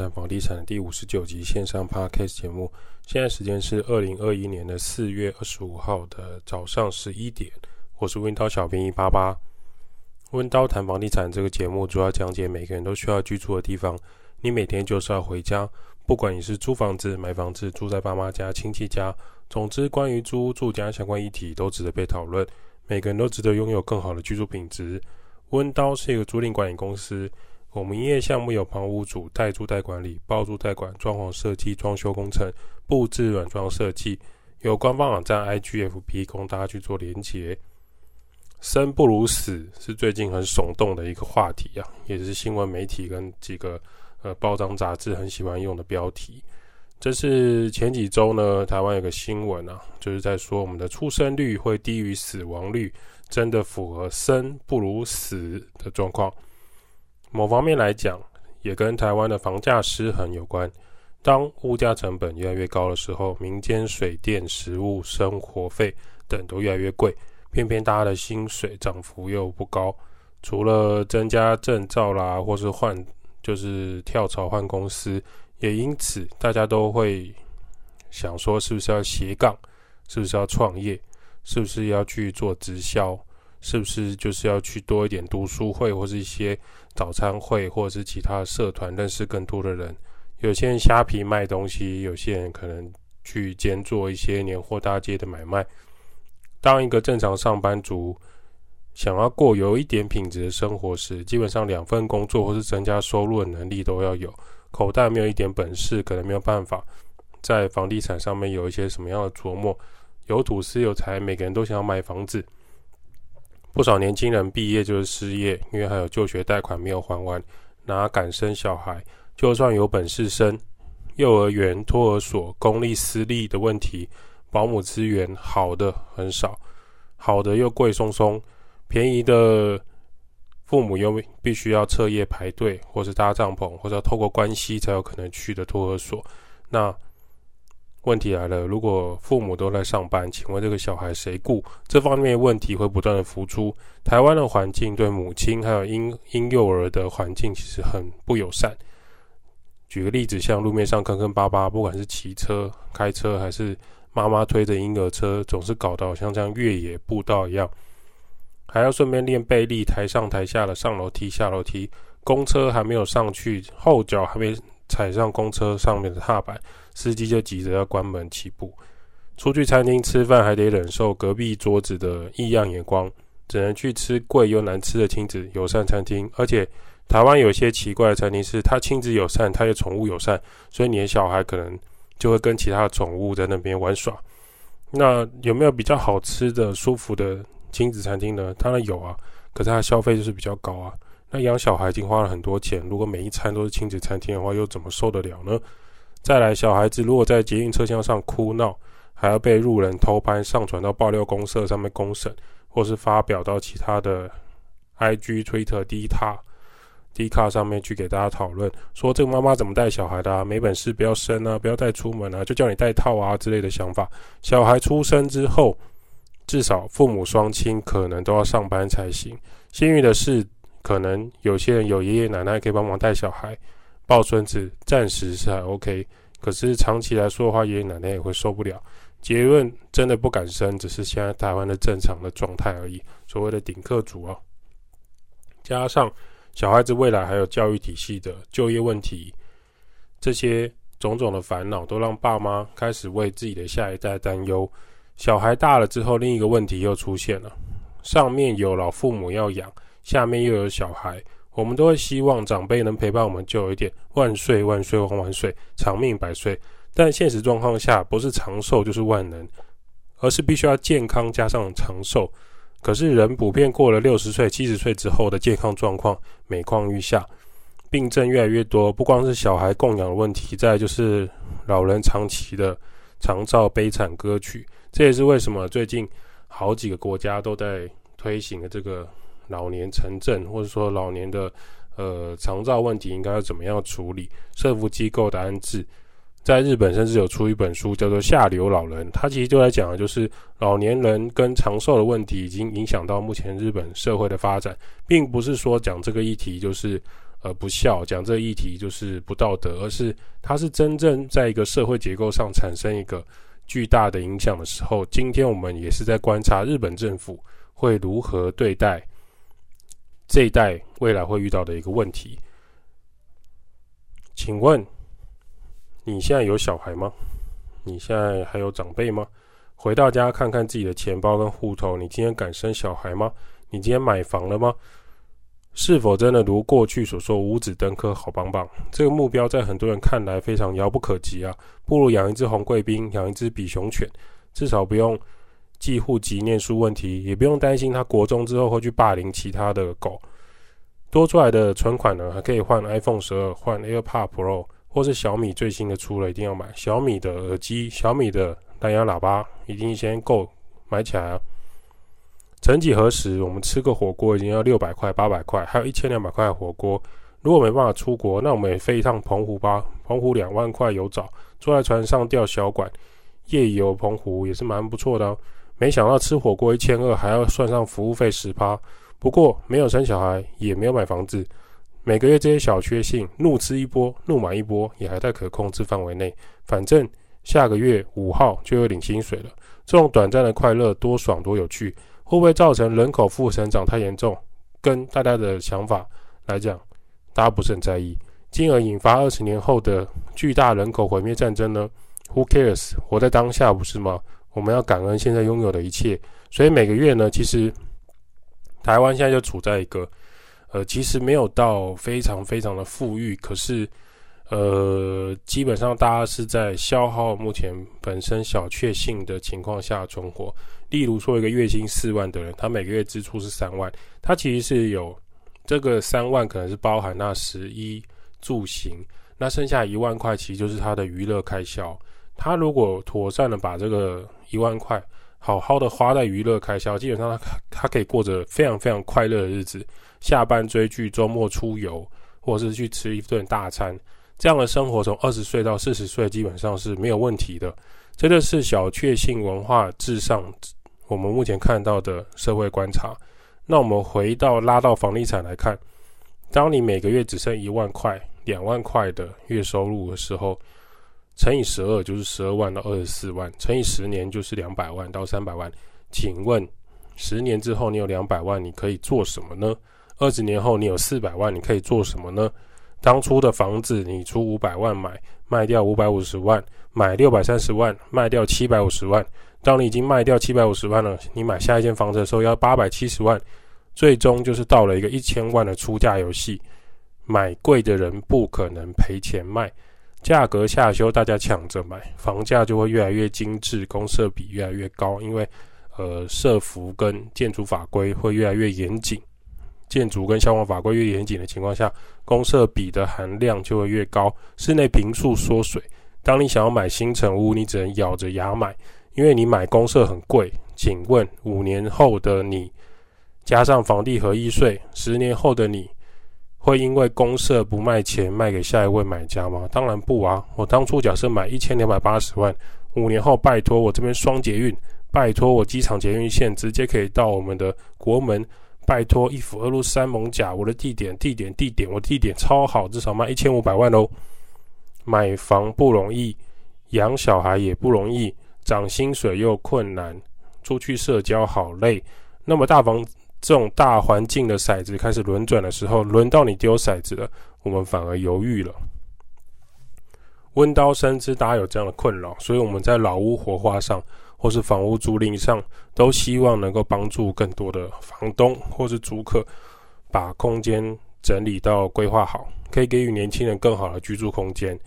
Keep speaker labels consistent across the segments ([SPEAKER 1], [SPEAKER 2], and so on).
[SPEAKER 1] 《谈房地产》的第五十九集线上 Podcast 节目。现在时间是二零二一年的四月二十五号的早上十一点。我是温叨小编一八八。温刀谈房地产这个节目主要讲解每个人都需要居住的地方。你每天就是要回家，不管你是租房子、买房子、住在爸妈家、亲戚家，总之关于租屋住家相关议题都值得被讨论。每个人都值得拥有更好的居住品质。温刀是一个租赁管理公司。我们营业项目有房屋主代租代管理、包租代管、装潢设计、装修工程、布置软装设计，有官方网站 IGFB 供大家去做连结。生不如死是最近很耸动的一个话题啊，也是新闻媒体跟几个呃报章杂志很喜欢用的标题。这是前几周呢，台湾有个新闻啊，就是在说我们的出生率会低于死亡率，真的符合生不如死的状况。某方面来讲，也跟台湾的房价失衡有关。当物价成本越来越高的时候，民间水电、食物、生活费等都越来越贵，偏偏大家的薪水涨幅又不高。除了增加证照啦，或是换，就是跳槽换公司，也因此大家都会想说，是不是要斜杠？是不是要创业？是不是要去做直销？是不是就是要去多一点读书会，或是一些早餐会，或者是其他社团，认识更多的人？有些人虾皮卖东西，有些人可能去兼做一些年货大街的买卖。当一个正常上班族想要过有一点品质的生活时，基本上两份工作或是增加收入的能力都要有。口袋没有一点本事，可能没有办法在房地产上面有一些什么样的琢磨。有土司有财，每个人都想要买房子。不少年轻人毕业就是失业，因为还有就学贷款没有还完，哪敢生小孩？就算有本事生，幼儿园、托儿所、公立私立的问题，保姆资源好的很少，好的又贵松松，便宜的父母又必须要彻夜排队，或是搭帐篷，或者透过关系才有可能去的托儿所，那。问题来了，如果父母都在上班，请问这个小孩谁顾？这方面问题会不断的浮出。台湾的环境对母亲还有婴婴幼儿的环境其实很不友善。举个例子，像路面上坑坑巴巴，不管是骑车、开车，还是妈妈推着婴儿车，总是搞得好像这样越野步道一样，还要顺便练背力，台上台下的上楼梯、下楼梯，公车还没有上去，后脚还没踩上公车上面的踏板。司机就急着要关门起步，出去餐厅吃饭还得忍受隔壁桌子的异样眼光，只能去吃贵又难吃的亲子友善餐厅。而且台湾有些奇怪的餐厅是，它亲子友善，它有宠物友善，所以你的小孩可能就会跟其他的宠物在那边玩耍。那有没有比较好吃的、舒服的亲子餐厅呢？当然有啊，可是它的消费就是比较高啊。那养小孩已经花了很多钱，如果每一餐都是亲子餐厅的话，又怎么受得了呢？再来，小孩子如果在捷运车厢上哭闹，还要被路人偷拍上传到爆料公社上面公审，或是发表到其他的 IG、Twitter、D 卡、D 卡上面去给大家讨论，说这个妈妈怎么带小孩的啊？没本事不要生啊，不要带出门啊，就叫你带套啊之类的想法。小孩出生之后，至少父母双亲可能都要上班才行。幸运的是，可能有些人有爷爷奶奶可以帮忙带小孩。抱孙子暂时是还 OK，可是长期来说的话，爷爷奶奶也会受不了。结论真的不敢生，只是现在台湾的正常的状态而已。所谓的顶客族啊，加上小孩子未来还有教育体系的就业问题，这些种种的烦恼，都让爸妈开始为自己的下一代担忧。小孩大了之后，另一个问题又出现了：上面有老父母要养，下面又有小孩。我们都会希望长辈能陪伴我们久一点，万岁万岁万万岁，长命百岁。但现实状况下，不是长寿就是万能，而是必须要健康加上长寿。可是人普遍过了六十岁、七十岁之后的健康状况每况愈下，病症越来越多。不光是小孩供养的问题，再就是老人长期的长照悲惨歌曲。这也是为什么最近好几个国家都在推行的这个。老年城镇，或者说老年的呃长照问题，应该要怎么样处理？社福机构的安置，在日本甚至有出一本书叫做《下流老人》，它其实就在讲的就是老年人跟长寿的问题，已经影响到目前日本社会的发展，并不是说讲这个议题就是呃不孝，讲这个议题就是不道德，而是它是真正在一个社会结构上产生一个巨大的影响的时候。今天我们也是在观察日本政府会如何对待这一代未来会遇到的一个问题。请问你现在有小孩吗？你现在还有长辈吗？回到家看看自己的钱包跟户头，你今天敢生小孩吗？你今天买房了吗？是否真的如过去所说五子登科好棒棒？这个目标在很多人看来非常遥不可及啊！不如养一只红贵宾，养一只比熊犬，至少不用记户籍、念书问题，也不用担心他国中之后会去霸凌其他的狗。多出来的存款呢，还可以换 iPhone 十二、换 AirPod Pro，或是小米最新的出了一定要买小米的耳机、小米的。蓝牙喇叭一定先购买起来啊！曾几何时，我们吃个火锅已经要六百块、八百块，还有一千两百块的火锅。如果没办法出国，那我们也飞一趟澎湖吧。澎湖两万块有找，坐在船上钓小管，夜游澎湖也是蛮不错的哦。没想到吃火锅一千二，还要算上服务费十趴。不过没有生小孩，也没有买房子，每个月这些小确幸，怒吃一波，怒买一波，也还在可控制范围内。反正。下个月五号就会领薪水了，这种短暂的快乐多爽多有趣，会不会造成人口负成长太严重？跟大家的想法来讲，大家不是很在意，进而引发二十年后的巨大人口毁灭战争呢？Who cares？活在当下不是吗？我们要感恩现在拥有的一切。所以每个月呢，其实台湾现在就处在一个，呃，其实没有到非常非常的富裕，可是。呃，基本上大家是在消耗目前本身小确幸的情况下存活。例如说，一个月薪四万的人，他每个月支出是三万，他其实是有这个三万可能是包含那十一住行，那剩下一万块其实就是他的娱乐开销。他如果妥善的把这个一万块好好的花在娱乐开销，基本上他他可以过着非常非常快乐的日子。下班追剧，周末出游，或者是去吃一顿大餐。这样的生活从二十岁到四十岁基本上是没有问题的，这就是小确幸文化至上。我们目前看到的社会观察。那我们回到拉到房地产来看，当你每个月只剩一万块、两万块的月收入的时候，乘以十二就是十二万到二十四万，乘以十年就是两百万到三百万。请问，十年之后你有两百万，你可以做什么呢？二十年后你有四百万，你可以做什么呢？当初的房子，你出五百万买，卖掉五百五十万，买六百三十万，卖掉七百五十万。当你已经卖掉七百五十万了，你买下一间房子的时候要八百七十万，最终就是到了一个一千万的出价游戏。买贵的人不可能赔钱卖，价格下修，大家抢着买，房价就会越来越精致，公设比越来越高，因为呃，社福跟建筑法规会越来越严谨。建筑跟消防法规越严谨的情况下，公设比的含量就会越高，室内坪数缩水。当你想要买新城屋，你只能咬着牙买，因为你买公设很贵。请问五年后的你，加上房地合一税，十年后的你会因为公社不卖钱卖给下一位买家吗？当然不啊！我当初假设买一千两百八十万，五年后拜托我这边双捷运，拜托我机场捷运线直接可以到我们的国门。拜托，一府二路三艋舺，我的地点地点地点，我地点超好，至少卖一千五百万哦。买房不容易，养小孩也不容易，涨薪水又困难，出去社交好累。那么大房这种大环境的骰子开始轮转的时候，轮到你丢骰子了，我们反而犹豫了。温刀深知大家有这样的困扰，所以我们在老屋活化上。或是房屋租赁上，都希望能够帮助更多的房东或是租客，把空间整理到规划好，可以给予年轻人更好的居住空间。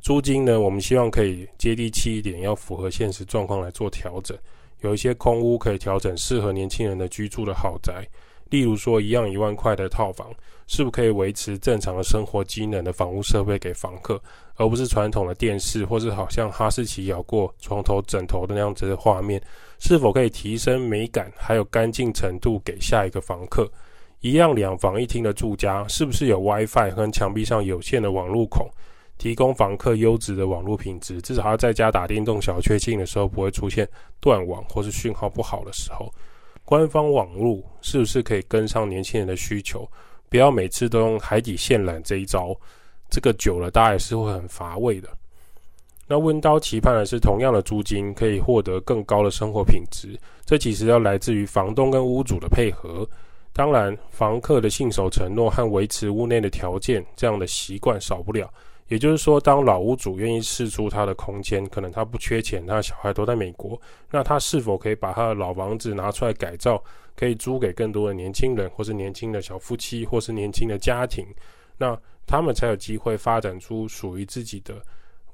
[SPEAKER 1] 租金呢，我们希望可以接地气一点，要符合现实状况来做调整。有一些空屋可以调整适合年轻人的居住的豪宅。例如说，一样一万块的套房，是不可以维持正常的生活机能的房屋设备给房客，而不是传统的电视，或是好像哈士奇咬过床头枕头的那样子的画面？是否可以提升美感还有干净程度给下一个房客？一样两房一厅的住家，是不是有 WiFi 和墙壁上有线的网路孔，提供房客优质的网络品质？至少他在家打电动小确幸的时候，不会出现断网或是讯号不好的时候。官方网络是不是可以跟上年轻人的需求？不要每次都用海底线缆这一招，这个久了大家也是会很乏味的。那温刀期盼的是同样的租金可以获得更高的生活品质，这其实要来自于房东跟屋主的配合。当然，房客的信守承诺和维持屋内的条件，这样的习惯少不了。也就是说，当老屋主愿意释出他的空间，可能他不缺钱，他的小孩都在美国，那他是否可以把他的老房子拿出来改造，可以租给更多的年轻人，或是年轻的小夫妻，或是年轻的家庭，那他们才有机会发展出属于自己的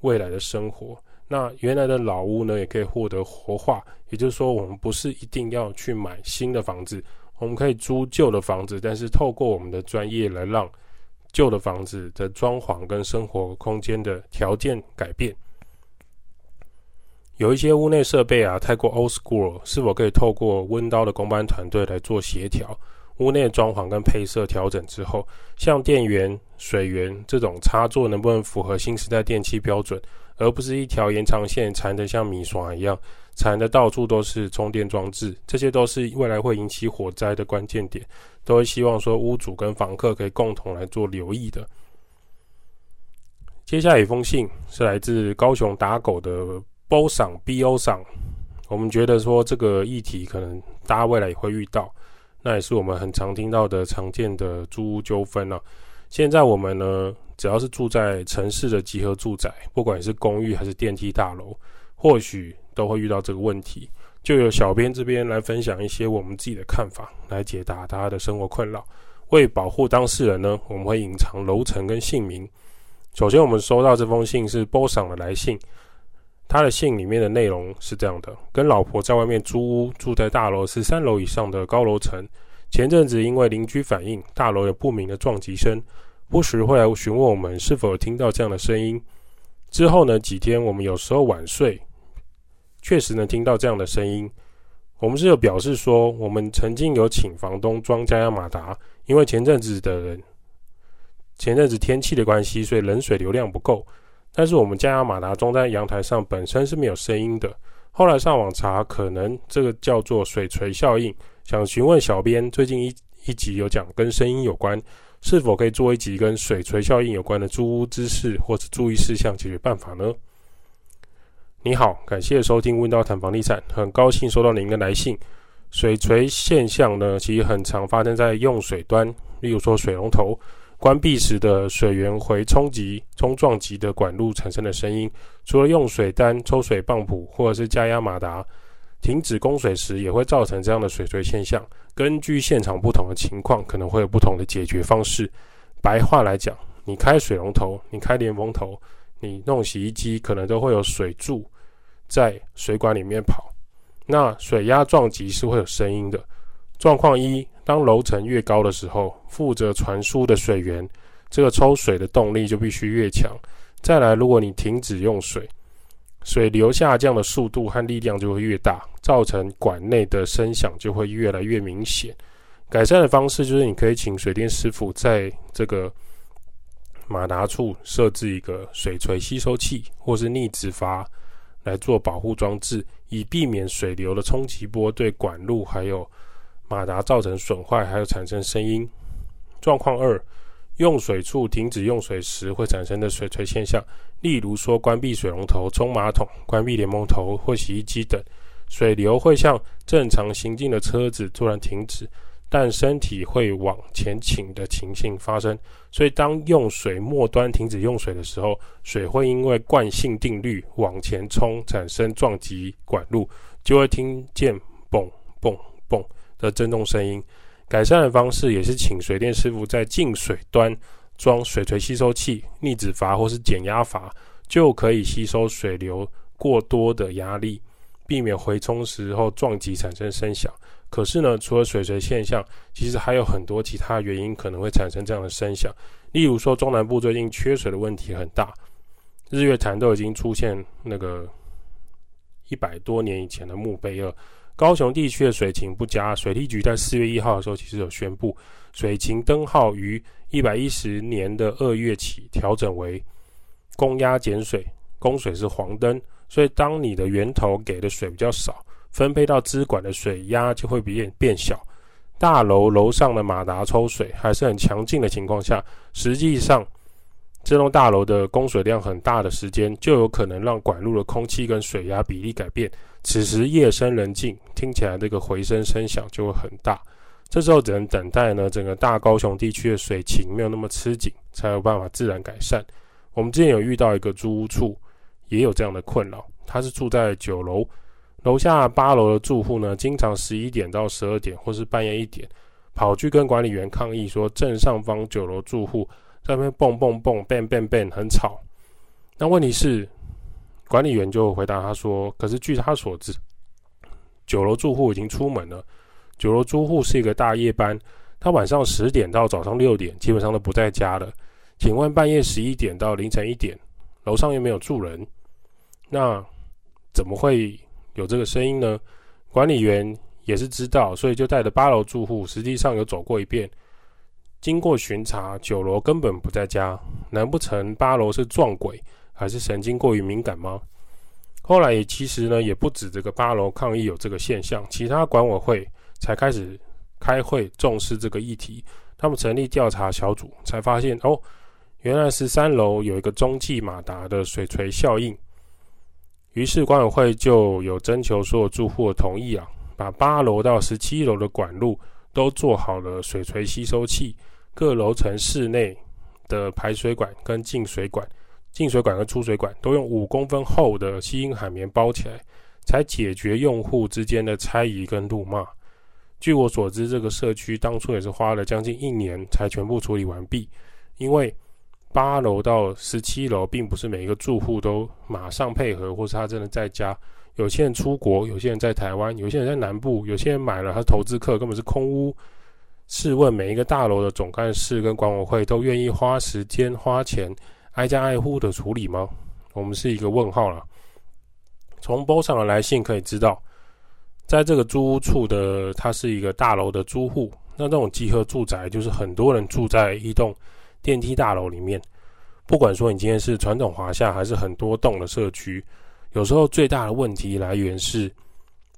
[SPEAKER 1] 未来的生活。那原来的老屋呢，也可以获得活化。也就是说，我们不是一定要去买新的房子。我们可以租旧的房子，但是透过我们的专业来让旧的房子的装潢跟生活空间的条件改变。有一些屋内设备啊太过 old school，是否可以透过温刀的工班团队来做协调？屋内装潢跟配色调整之后，像电源、水源这种插座能不能符合新时代电器标准，而不是一条延长线缠得像米刷一样？缠的到处都是充电装置，这些都是未来会引起火灾的关键点，都会希望说屋主跟房客可以共同来做留意的。接下来一封信是来自高雄打狗的 BO 桑 BO 桑，我们觉得说这个议题可能大家未来也会遇到，那也是我们很常听到的常见的租屋纠纷啊。现在我们呢，只要是住在城市的集合住宅，不管是公寓还是电梯大楼，或许。都会遇到这个问题，就由小编这边来分享一些我们自己的看法，来解答大家的生活困扰。为保护当事人呢，我们会隐藏楼层跟姓名。首先，我们收到这封信是波桑的来信，他的信里面的内容是这样的：跟老婆在外面租屋，住在大楼十三楼以上的高楼层。前阵子因为邻居反映大楼有不明的撞击声，不时会来询问我们是否听到这样的声音。之后呢，几天我们有时候晚睡。确实能听到这样的声音。我们是有表示说，我们曾经有请房东装加压马达，因为前阵子的人，前阵子天气的关系，所以冷水流量不够。但是我们加压马达装在阳台上，本身是没有声音的。后来上网查，可能这个叫做水锤效应。想询问小编，最近一一集有讲跟声音有关，是否可以做一集跟水锤效应有关的租屋知识或者注意事项解决办法呢？你好，感谢收听温道谈房地产，很高兴收到您的来信。水锤现象呢，其实很常发生在用水端，例如说水龙头关闭时的水源回冲击、冲撞击的管路产生的声音。除了用水单、抽水泵浦或者是加压马达停止供水时，也会造成这样的水锤现象。根据现场不同的情况，可能会有不同的解决方式。白话来讲，你开水龙头，你开连风头，你弄洗衣机，可能都会有水柱。在水管里面跑，那水压撞击是会有声音的。状况一，当楼层越高的时候，负责传输的水源，这个抽水的动力就必须越强。再来，如果你停止用水，水流下降的速度和力量就会越大，造成管内的声响就会越来越明显。改善的方式就是，你可以请水电师傅在这个马达处设置一个水锤吸收器，或是逆止阀。来做保护装置，以避免水流的冲击波对管路还有马达造成损坏，还有产生声音。状况二，用水处停止用水时会产生的水锤现象，例如说关闭水龙头、冲马桶、关闭莲蓬头或洗衣机等，水流会像正常行进的车子突然停止。但身体会往前倾的情形发生，所以当用水末端停止用水的时候，水会因为惯性定律往前冲，产生撞击管路，就会听见嘣嘣嘣的震动声音。改善的方式也是请水电师傅在进水端装水锤吸收器、逆止阀或是减压阀，就可以吸收水流过多的压力，避免回冲时候撞击产生声响。可是呢，除了水锤现象，其实还有很多其他原因可能会产生这样的声响。例如说，中南部最近缺水的问题很大，日月潭都已经出现那个一百多年以前的墓碑了。高雄地区的水情不佳，水利局在四月一号的时候其实有宣布，水情灯号于一百一十年的二月起调整为供压减水，供水是黄灯，所以当你的源头给的水比较少。分配到支管的水压就会变变小，大楼楼上的马达抽水还是很强劲的情况下，实际上这栋大楼的供水量很大的时间，就有可能让管路的空气跟水压比例改变。此时夜深人静，听起来这个回声声响就会很大。这时候只能等待呢，整个大高雄地区的水情没有那么吃紧，才有办法自然改善。我们之前有遇到一个租屋处，也有这样的困扰，他是住在九楼。楼下八楼的住户呢，经常十一点到十二点，或是半夜一点，跑去跟管理员抗议说，正上方九楼住户在那边蹦蹦蹦，ban ban ban，很吵。那问题是，管理员就回答他说：“可是据他所知，九楼住户已经出门了。九楼住户是一个大夜班，他晚上十点到早上六点，基本上都不在家了。请问半夜十一点到凌晨一点，楼上又没有住人，那怎么会？”有这个声音呢，管理员也是知道，所以就带着八楼住户，实际上有走过一遍。经过巡查，九楼根本不在家，难不成八楼是撞鬼，还是神经过于敏感吗？后来也其实呢，也不止这个八楼抗议有这个现象，其他管委会才开始开会重视这个议题。他们成立调查小组，才发现哦，原来十三楼有一个中继马达的水锤效应。于是管委会就有征求所有住户的同意啊，把八楼到十七楼的管路都做好了水锤吸收器，各楼层室内的排水管跟进水管、进水管跟出水管都用五公分厚的吸音海绵包起来，才解决用户之间的猜疑跟怒骂。据我所知，这个社区当初也是花了将近一年才全部处理完毕，因为。八楼到十七楼，并不是每一个住户都马上配合，或是他真的在家。有些人出国，有些人在台湾，有些人在南部，有些人买了他投资客，根本是空屋。试问每一个大楼的总干事跟管委会都愿意花时间花钱挨家挨户的处理吗？我们是一个问号了。从 BOSS 上的来信可以知道，在这个租屋处的，他是一个大楼的租户。那这种集合住宅，就是很多人住在一栋。电梯大楼里面，不管说你今天是传统华夏还是很多栋的社区，有时候最大的问题来源是，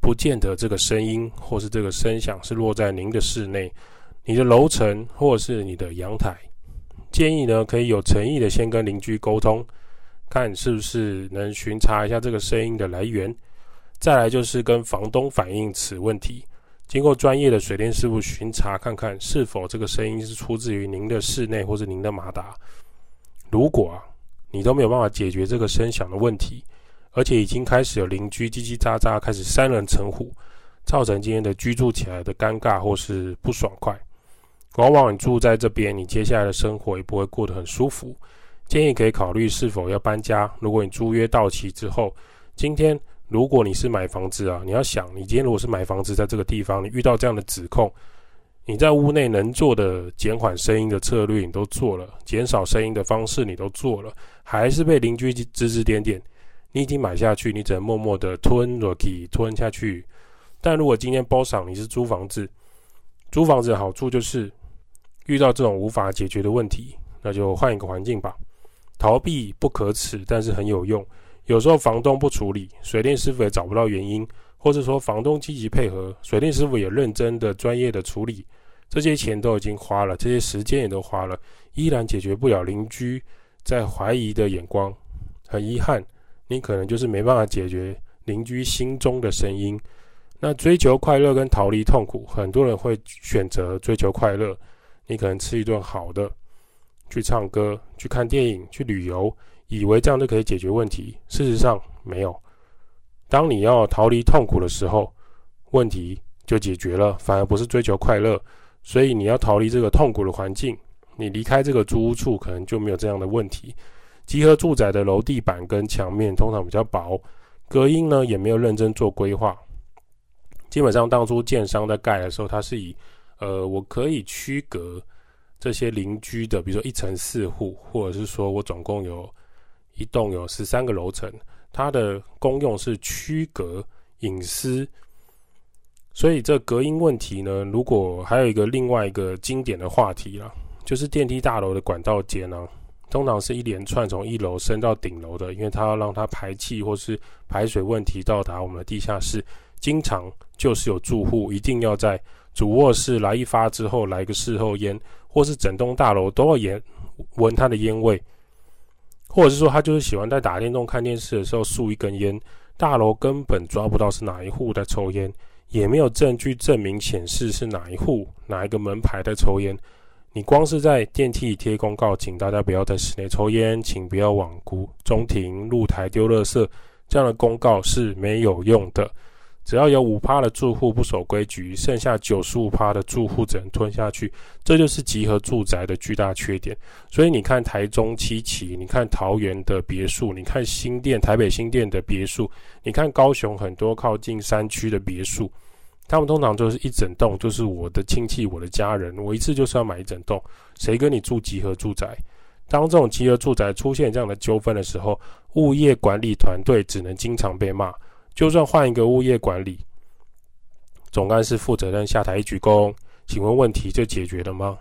[SPEAKER 1] 不见得这个声音或是这个声响是落在您的室内，你的楼层或是你的阳台。建议呢，可以有诚意的先跟邻居沟通，看是不是能巡查一下这个声音的来源。再来就是跟房东反映此问题。经过专业的水电师傅巡查，看看是否这个声音是出自于您的室内或是您的马达。如果啊，你都没有办法解决这个声响的问题，而且已经开始有邻居叽叽喳喳，开始三人成虎，造成今天的居住起来的尴尬或是不爽快。往往你住在这边，你接下来的生活也不会过得很舒服。建议可以考虑是否要搬家。如果你租约到期之后，今天。如果你是买房子啊，你要想，你今天如果是买房子，在这个地方，你遇到这样的指控，你在屋内能做的减缓声音的策略你都做了，减少声音的方式你都做了，还是被邻居指指点点，你已经买下去，你只能默默的吞下去，吞下去。但如果今天包场你是租房子，租房子的好处就是遇到这种无法解决的问题，那就换一个环境吧。逃避不可耻，但是很有用。有时候房东不处理，水电师傅也找不到原因，或者说房东积极配合，水电师傅也认真的、专业的处理，这些钱都已经花了，这些时间也都花了，依然解决不了邻居在怀疑的眼光。很遗憾，你可能就是没办法解决邻居心中的声音。那追求快乐跟逃离痛苦，很多人会选择追求快乐。你可能吃一顿好的，去唱歌，去看电影，去旅游。以为这样就可以解决问题，事实上没有。当你要逃离痛苦的时候，问题就解决了，反而不是追求快乐。所以你要逃离这个痛苦的环境，你离开这个租屋处，可能就没有这样的问题。集合住宅的楼地板跟墙面通常比较薄，隔音呢也没有认真做规划。基本上当初建商在盖的时候，它是以呃，我可以区隔这些邻居的，比如说一层四户，或者是说我总共有。一栋有十三个楼层，它的功用是区隔隐私，所以这隔音问题呢，如果还有一个另外一个经典的话题啦，就是电梯大楼的管道间呢，通常是一连串从一楼升到顶楼的，因为它要让它排气或是排水问题到达我们的地下室，经常就是有住户一定要在主卧室来一发之后来个事后烟，或是整栋大楼都要烟闻它的烟味，或者是说他就是喜欢在打电动、看电视的时候竖一根烟，大楼根本抓不到是哪一户在抽烟，也没有证据证明显示是哪一户哪一个门牌在抽烟。你光是在电梯里贴公告，请大家不要在室内抽烟，请不要往谷中庭露台丢垃圾，这样的公告是没有用的。只要有五趴的住户不守规矩，剩下九十五趴的住户只能吞下去，这就是集合住宅的巨大缺点。所以你看台中七期，你看桃园的别墅，你看新店、台北新店的别墅，你看高雄很多靠近山区的别墅。他们通常就是一整栋，就是我的亲戚、我的家人，我一次就是要买一整栋。谁跟你住集合住宅？当这种集合住宅出现这样的纠纷的时候，物业管理团队只能经常被骂。就算换一个物业管理总干事负责人下台一鞠躬，请问问题就解决了吗？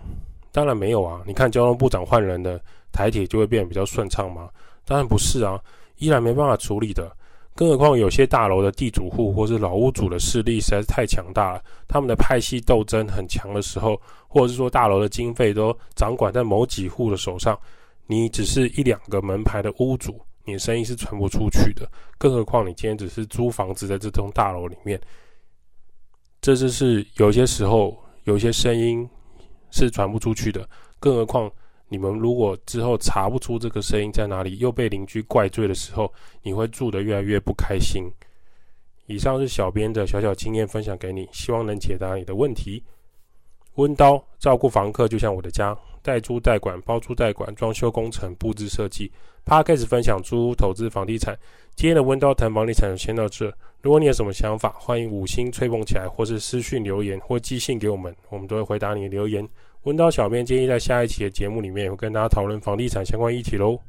[SPEAKER 1] 当然没有啊！你看交通部长换人了，台铁就会变得比较顺畅吗？当然不是啊，依然没办法处理的。更何况，有些大楼的地主户或是老屋主的势力实在是太强大了，他们的派系斗争很强的时候，或者是说大楼的经费都掌管在某几户的手上，你只是一两个门牌的屋主，你的生意是传不出去的。更何况，你今天只是租房子在这栋大楼里面，这就是有些时候有些声音是传不出去的。更何况。你们如果之后查不出这个声音在哪里，又被邻居怪罪的时候，你会住得越来越不开心。以上是小编的小小经验分享给你，希望能解答你的问题。温刀照顾房客就像我的家，代租代管、包租代管、装修工程、布置设计。Podcast 分享租屋投资房地产。今天的温刀谈房地产就先到这。如果你有什么想法，欢迎五星吹捧起来，或是私讯留言，或寄信给我们，我们都会回答你的留言。温刀小编建议在下一期的节目里面，会跟大家讨论房地产相关议题喽。